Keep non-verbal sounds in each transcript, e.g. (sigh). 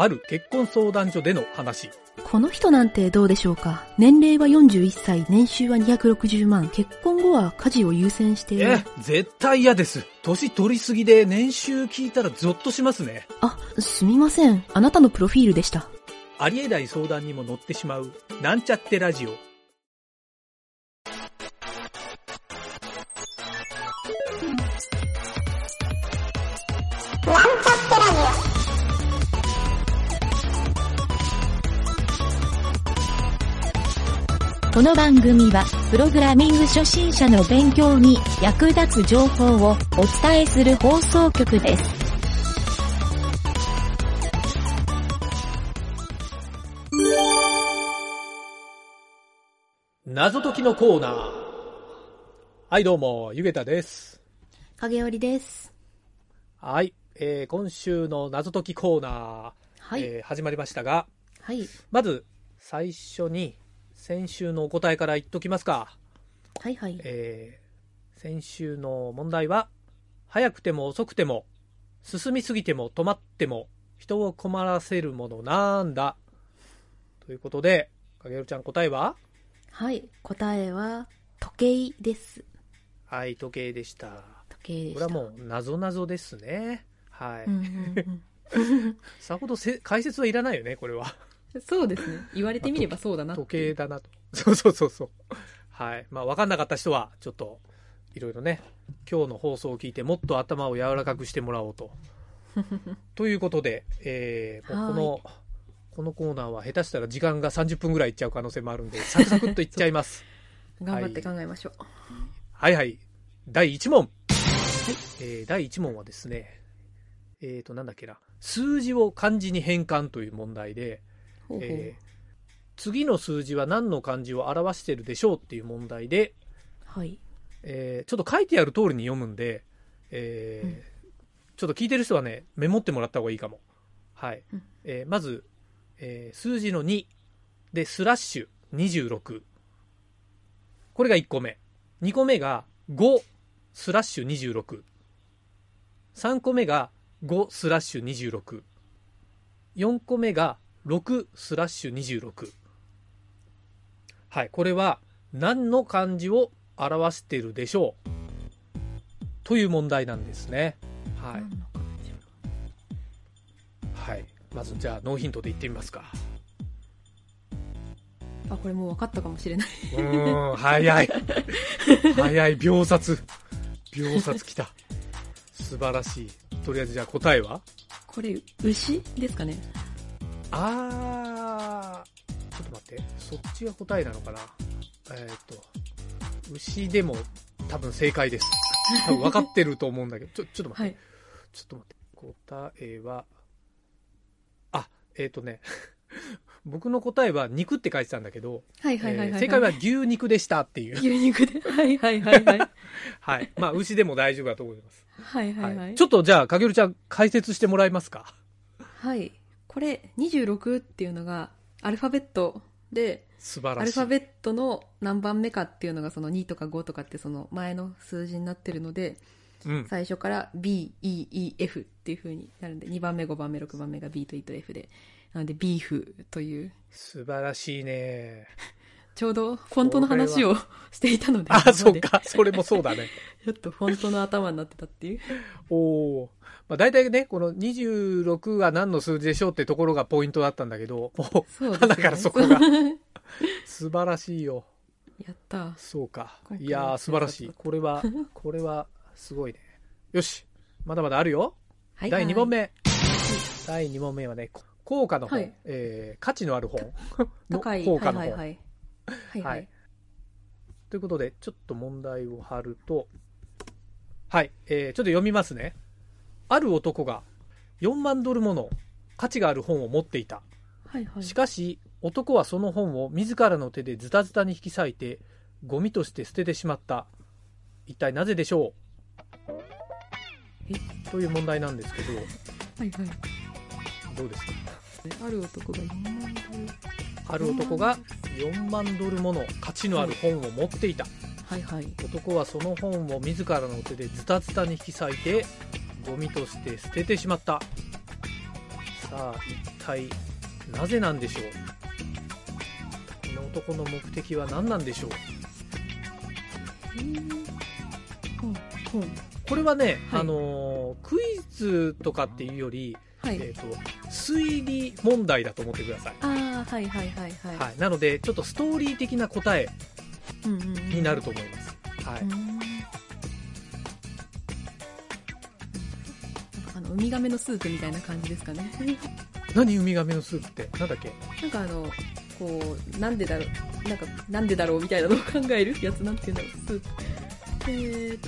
ある結婚相談所での話。この人なんてどうでしょうか？年齢は41歳、年収は260万、結婚後は家事を優先している。え、絶対嫌です。年取りすぎで年収聞いたらゾッとしますね。あ、すみません。あなたのプロフィールでした。ありえない相談にも乗ってしまう、なんちゃってラジオ。この番組は、プログラミング初心者の勉強に役立つ情報をお伝えする放送局です。謎解きのコーナー。はい、どうも、ゆげたです。影織です。はい、えー、今週の謎解きコーナー、はい。えー始まりましたが、はい。まず、最初に、先週のお答えから言っときますか。はいはい。えー、先週の問題は、早くても遅くても、進みすぎても止まっても、人を困らせるものなんだ。ということで、かげるちゃん答えは？はい。答えは、時計です。はい、時計でした。時計でした。これはもう、謎謎ですね。はい。うんうんうん。(laughs) さほどせ解説はいらないよね、これは。(laughs) そうですね。言われてみればそうだな時計だなと。(laughs) そうそうそうそう。はい。まあ、わかんなかった人は、ちょっと、いろいろね、今日の放送を聞いて、もっと頭を柔らかくしてもらおうと。(laughs) ということで、えー、この、このコーナーは下手したら時間が30分ぐらいいっちゃう可能性もあるんで、サクサクっといっちゃいます。頑張って考えましょう。はいはい。第1問。えー第1問はですね、えーと、なんだっけな。数字を漢字に変換という問題で、ほうほうえー次の数字は何の漢字を表してるでしょうっていう問題で、はい。えーちょっと書いてある通りに読むんで、えーちょっと聞いてる人はね、メモってもらった方がいいかも。はい。うんえーまず、えー数字の2で、スラッシュ26。これが1個目。2個目が5スラッシュ26。3個目が5スラッシュ26。4個目が6スラッシュ26。はい。これは何の漢字を表しているでしょう？という問題なんですね。はい。はい。まずじゃあノーヒントで言ってみますか。あ、これもう分かったかもしれない。うーん、早い。早い、秒殺。秒殺きた。素晴らしい。とりあえずじゃあ答えは？これ、牛ですかねあー、ちょっと待って。そっちが答えなのかな？えっ、と、牛でも多分正解です。(laughs) 多分分かってると思うんだけど、ちょ、ちょっと待って。はい。ちょっと待って。答えは、あ、えっ、とね、(laughs) 僕の答えは肉って書いてたんだけど、はいはいはいはい。えー正解は牛肉でしたっていう。牛肉で。はいはいはいはい。(laughs) はい。まあ、牛でも大丈夫だと思います。はいはいはい。ちょっとじゃあ、かげるちゃん解説してもらえますか？はい。これ、26っていうのが、アルファベットで、素晴らしい。アルファベットの何番目かっていうのが、その2とか5とかってその前の数字になってるので、うん。最初から B、E、E、F っていう風になるんで、2番目、5番目、6番目が B と E と F で、なので、ビーフという、素晴らしいね。ちょうどフォントの話をしていたので、あ、そっか。それもそうだね。(laughs) ちょっとフォントの頭になってたっていう。おお。まあ、大体ね、この26は何の数字でしょうってところがポイントだったんだけど、もう、ね (laughs) だからそこが素晴らしいよ。やった。そうか。いやー、素晴らしい。これは、これは、すごいね。よし。まだまだあるよ。はい第2問。目。第2問目はね、効果の本、はいえー価値のある本の高い。効果の本。はいはいはい。はいははいい。ということで、ちょっと問題を貼ると、はい、えーちょっと読みますね。ある男が4万ドルもの価値がある本を持っていた。はいはい。しかし、男はその本を自らの手でズタズタに引き裂いて、ゴミとして捨ててしまった。一体なぜでしょう？という問題なんですけど、はいはい。どうですか？ある男が4万ドル。ある男が4万ドルもの価値のある本を持っていた。はいはい。男はその本を自らの手でズタズタに引き裂いてゴミとして捨ててしまった。さあ一体なぜなんでしょう？この男の目的は何なんでしょう？これはね、はい。あのークイズとかっていうより、はい、えー、と推理問題だと思ってください、ああはいはいはいはい、はい、なのでちょっとストーリー的な答えになると思います、はい。うん。なんかあのウミガメのスープみたいな感じですかね。何ウミガメのスープって？なんだっけ？なんかあのこうなんでだろう。なんかなんでだろうみたいなのを考えるやつなんていうんだろうスープ。えーっ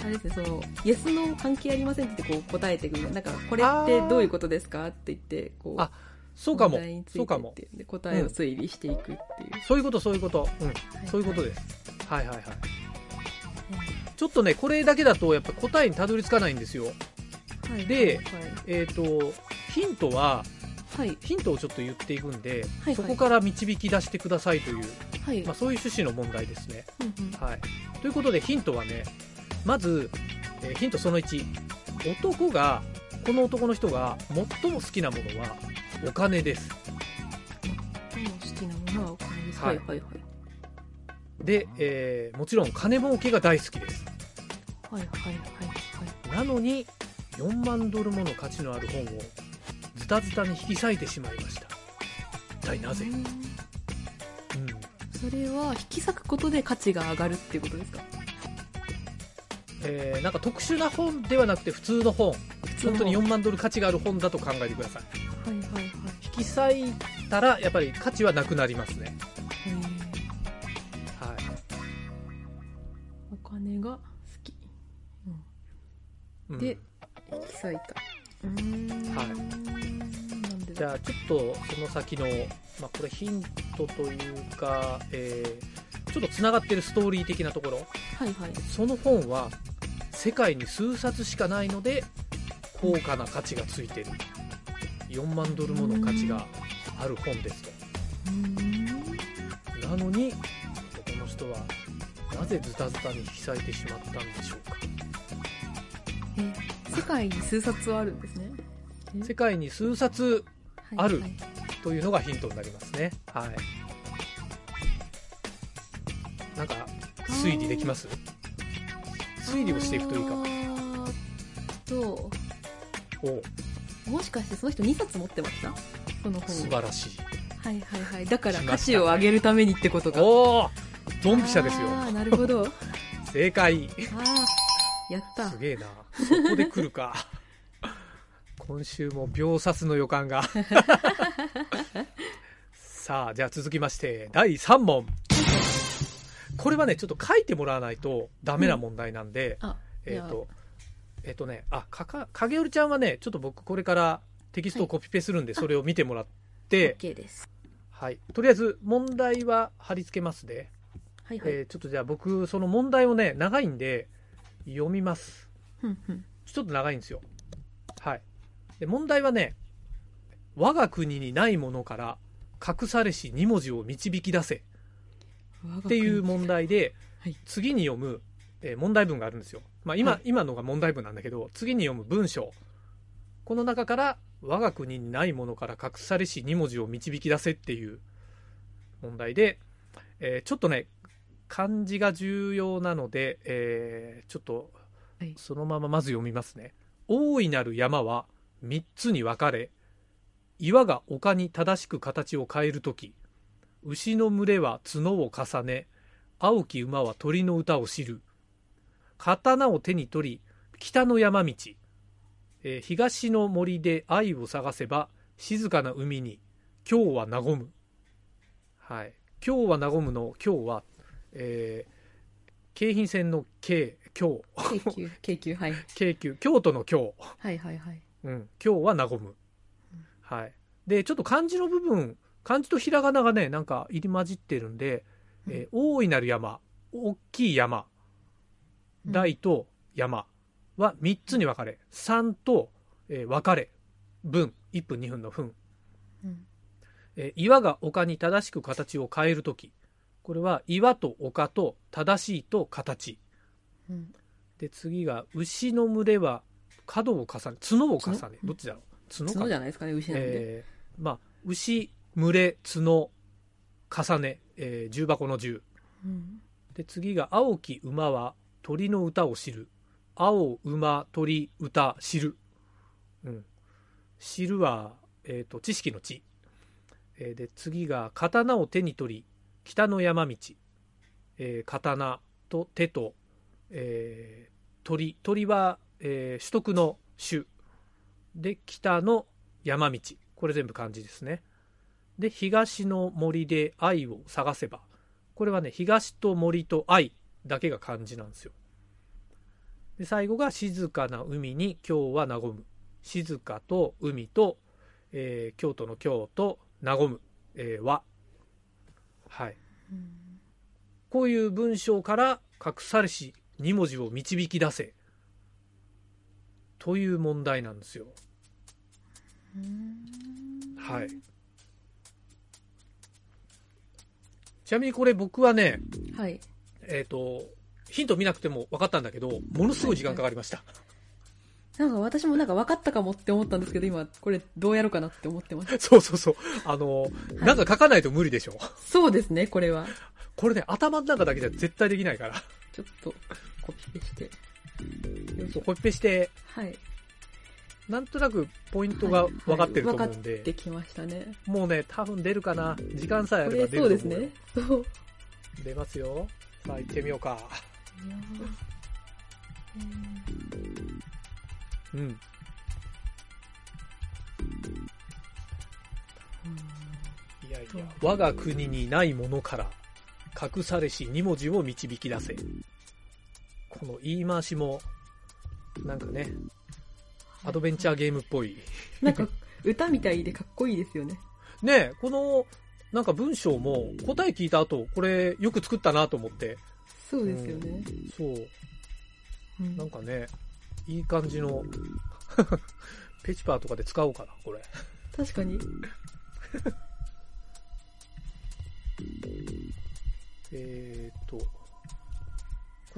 とあれですねそのイエスの関係ありませんってこう答えてくる。なんかこれってどういうことですか？って言ってこう。あそうかも。そうかも。答えを推理していくっていう、そういうことそういうこと、うん、そういうことです。はいはいはい。ちょっとねこれだけだとやっぱ答えにたどり着かないんですよ。はい。でえっ、とヒントははい。はいヒントをちょっと言っていくんで、はいそこから導き出してくださいという、はい、まあ、そういう趣旨の問題ですね。うんうん。はい、ということでヒントはねまず、えーヒントその1男がこの男の人が最も好きなものはお金です。最も好きなものはお金です。ははいいはいはい。で、えーもちろん金儲けが大好きです。はいはいはいはい。なのに4万ドルもの価値のある本をズタズタに引き裂いてしまいました。一体なぜ、うんうん、それは引き裂くことで価値が上がるっていうことですか？えーなんか特殊な本ではなくて普通の本。本。当に4万ドル価値がある本だと考えてくださいはいはいはい。引き裂いたらやっぱり価値はなくなりますね。はい。お金が好き。うん。で、引き裂いた。はい。じゃあちょっとその先の、まあ、これヒントというか、えーちょっとつながってるストーリー的なところ。はいはい。その本は世界に数冊しかないので高価な価値がついてる4万ドルもの価値がある本ですと。なのにこの人はなぜズタズタに引き裂いてしまったんでしょうか。え、世界に数冊はあるんですね。え？世界に数冊あるというのがヒントになりますね。はい。なんか推理できます？推理をしていくといいかも。と、おもしかしてその人2冊持ってました？その本。を素晴らしい。はいはいはい。だから来ました。価値を上げるためにってことか。おおドンピシャですよ。ああ、なるほど。あ (laughs) 正解。あ、やった。すげえな。そこで来るか。今週も秒殺の予感が。(laughs) さあじゃあ続きまして第3問。これはねちょっと書いてもらわないとダメな問題なんで、あ、えっ、とえっ、とねあかか影織ちゃんはねちょっと僕これからテキストをコピペするんで、それを見てもらって、OK です。はい、とりあえず問題は貼り付けますね、はいはい。えーちょっとじゃあ僕その問題をね長いんで読みます。ふんふん。ちょっと長いんですよ。はい。で問題はね我が国にないものから隠されし2文字を導き出せ。っていう問題で、はい。次に読む、えー問題文があるんですよ、まあ、今、はい。今のが問題文なんだけど次に読む文章。この中から我が国にないものから隠されし2文字を導き出せっていう問題で、えーちょっとね漢字が重要なので、えーちょっとはい。そのまままず読みますね。大いなる山は3つに分かれ岩が丘に正しく形を変えるとき牛の群れは角を重ね青き馬は鳥の歌を知る刀を手に取り北の山道、えー東の森で愛を探せば静かな海に今日は和む。はい。今日は和むの今日は、えー京浜線の京京。急、京急、はい。京急京都の今日はいはいはい。うん、今日は和む、はい、でちょっと漢字の部分漢字とひらがながねなんか入り混じってるんで、えー大いなる山大きい山。うん大と山は3つに分かれ。3と、えー分かれ。分。1分2分の分、うん。えー岩が丘に正しく形を変える時。これは岩と丘と正しいと形。うん。で次が牛の群れは角を重ね角を重ね。角？どっちだろう？角か角じゃないですかね、牛なんで。えーまあ、牛、群れ、角、重ね、えー重箱の10。うん。で、次が、青き馬は鳥の歌を知る。青、馬、鳥、歌、知る。うん。知るは、えっ、と、知識の知。えーで、次が、刀を手に取り、北の山道。えー刀と手と、えー鳥。鳥は、えー取得の種。で、北の山道。これ全部漢字ですね。で、東の森で愛を探せば。これはね、東と森と愛だけが漢字なんですよ。で、最後が静かな海に今日は和む。静かと海と、えー京都の京と和む、えー和。はい。こういう文章から隠されし2文字を導き出せ。という問題なんですよ。はい。ちなみにこれ僕はね、はい。えっ、と、ヒント見なくても分かったんだけど、ものすごい時間かかりました。(laughs) なんか私もなんか分かったかもって思ったんですけど、今これどうやろうかなって思ってます。(laughs) そうそうそう。あの、なんか書かないと無理でしょ。そうですね、これは。これね、頭の中だけじゃ絶対できないから。ちょっとコピペして。そうコピペして、はい。なんとなくポイントが分かってると思うんで、分かってきましたね。もうね、多分出るかな。時間さえあこればれそうです出ると思うよ。ね。そう。出ますよ。さあ、行ってみようか。うん。いやいや、我が国にないものから、隠されし2文字を導き出せ。この言い回しも、なんかね、アドベンチャーゲームっぽい。なんか歌みたいでかっこいいですよね。ねえこの、なんか文章も答え聞いた後、これよく作ったなと思って。そうですよね。そう。うんなんかね、いい感じの、(laughs) ペチパーとかで使おうかな、これ。確かに。(laughs) えーっと、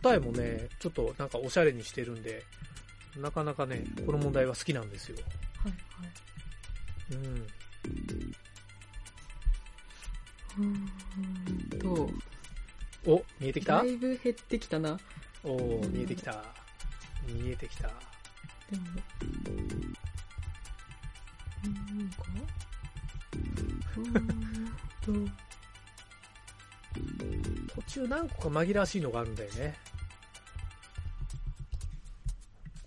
答えもね、ちょっとなんかおしゃれにしてるんで、なかなかね、この問題は好きなんですよ。はいはい。うん。うーんと、お、見えてきた？だいぶ減ってきたな。おー見えてきた。見えてきた。でも、うーんかうーんと、途中何個か紛らわしいのがあるんだよね。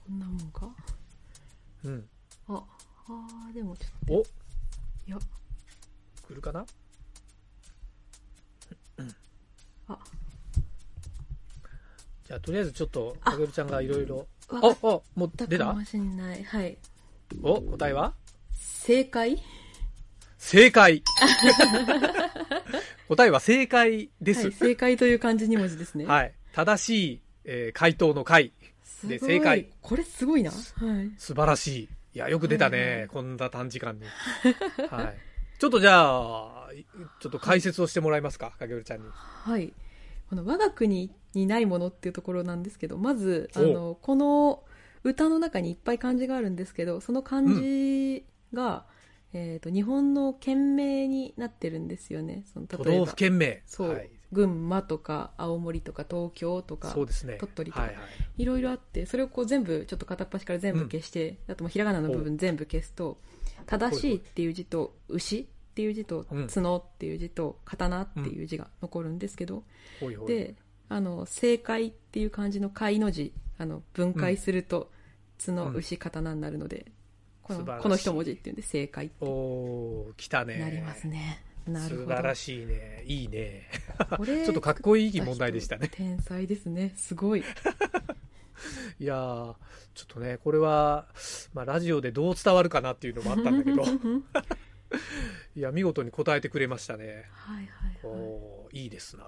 こんなもんか？うん。あ、あーでもちょっお、と、いや、来るかなあ、じゃあ、とりあえずちょっと、あかげるちゃんがいろいろ。ああ、もう出た？たかもしんない。はい。お、答えは？正解？正解 (laughs) 答えは正解です。はい、正解という漢字2文字ですね。はい。正しい、えー回答の回。で正解。これすごいな。はい。素晴らしい。いや、よく出たね。はいはいこんな短時間に。(laughs) はい。ちょっとじゃあ、いちょっと解説をしてもらえますか、かげるちゃんに。はい。この我が国にないものっていうところなんですけど、まず、あおの、この歌の中にいっぱい漢字があるんですけど、その漢字が、えっ、と、日本の県名になってるんですよね。その都例えば道府県名。そう、はい。群馬とか青森とか東京とかそうですね。鳥取とかはいはい。いろいろあってそれをこう全部ちょっと片っ端から全部消して、あともうひらがなの部分全部消すと正しいっていう字と牛っていう字とうん角っていう字と刀っていう字が残るんですけど、ほいほい。であの正解っていう漢字の解の字あの分解すると角、うん牛刀になるのでこのこの一文字っていうんで正解っておー、来たね。なりますね。なる素ほど晴らしいね。いいね。これ (laughs) ちょっとかっこいい問題でしたね。天才ですねすごい (laughs) いやー、ちょっとね、これは、まあ、ラジオでどう伝わるかなっていうのもあったんだけど、(laughs) いや、見事に答えてくれましたね。はいはいはいおーいいですな。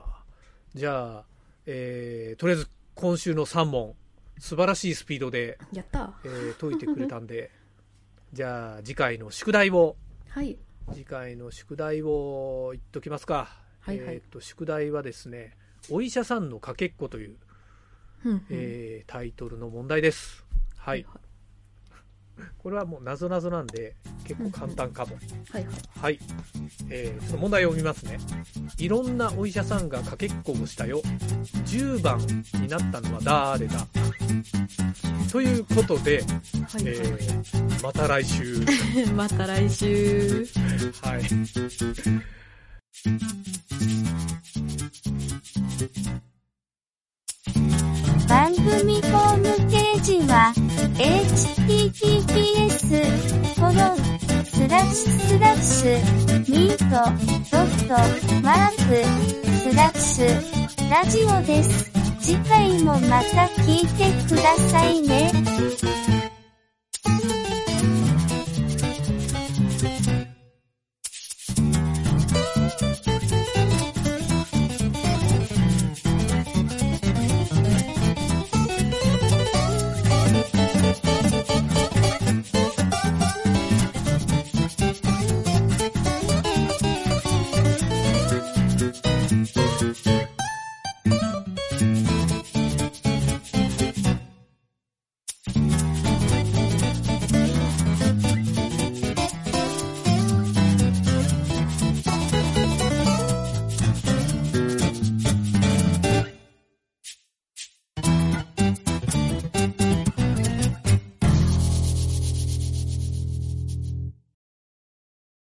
じゃあ、えー、とりあえず今週の3問、素晴らしいスピードで、やった。えー解いてくれたんで、(laughs) じゃあ次回の宿題を、はい。次回の宿題を言っときますか。はいはい。えーと、宿題はですね、お医者さんのかけっこという、えータイトルの問題です。はい。(laughs) これはもう謎々なんで、結構簡単かも。はいはい。はい。えー、ちょっと問題を読みますね。いろんなお医者さんがかけっこをしたよ。10番になったのは誰だ？ということで、はいえー、また来週。(laughs) また来週。はい。番組ホームページは、https, コロン、ッシュ、ミート、ドット、マーク、スラッシュ、ラジオです。次回もまた聞いてくださいね。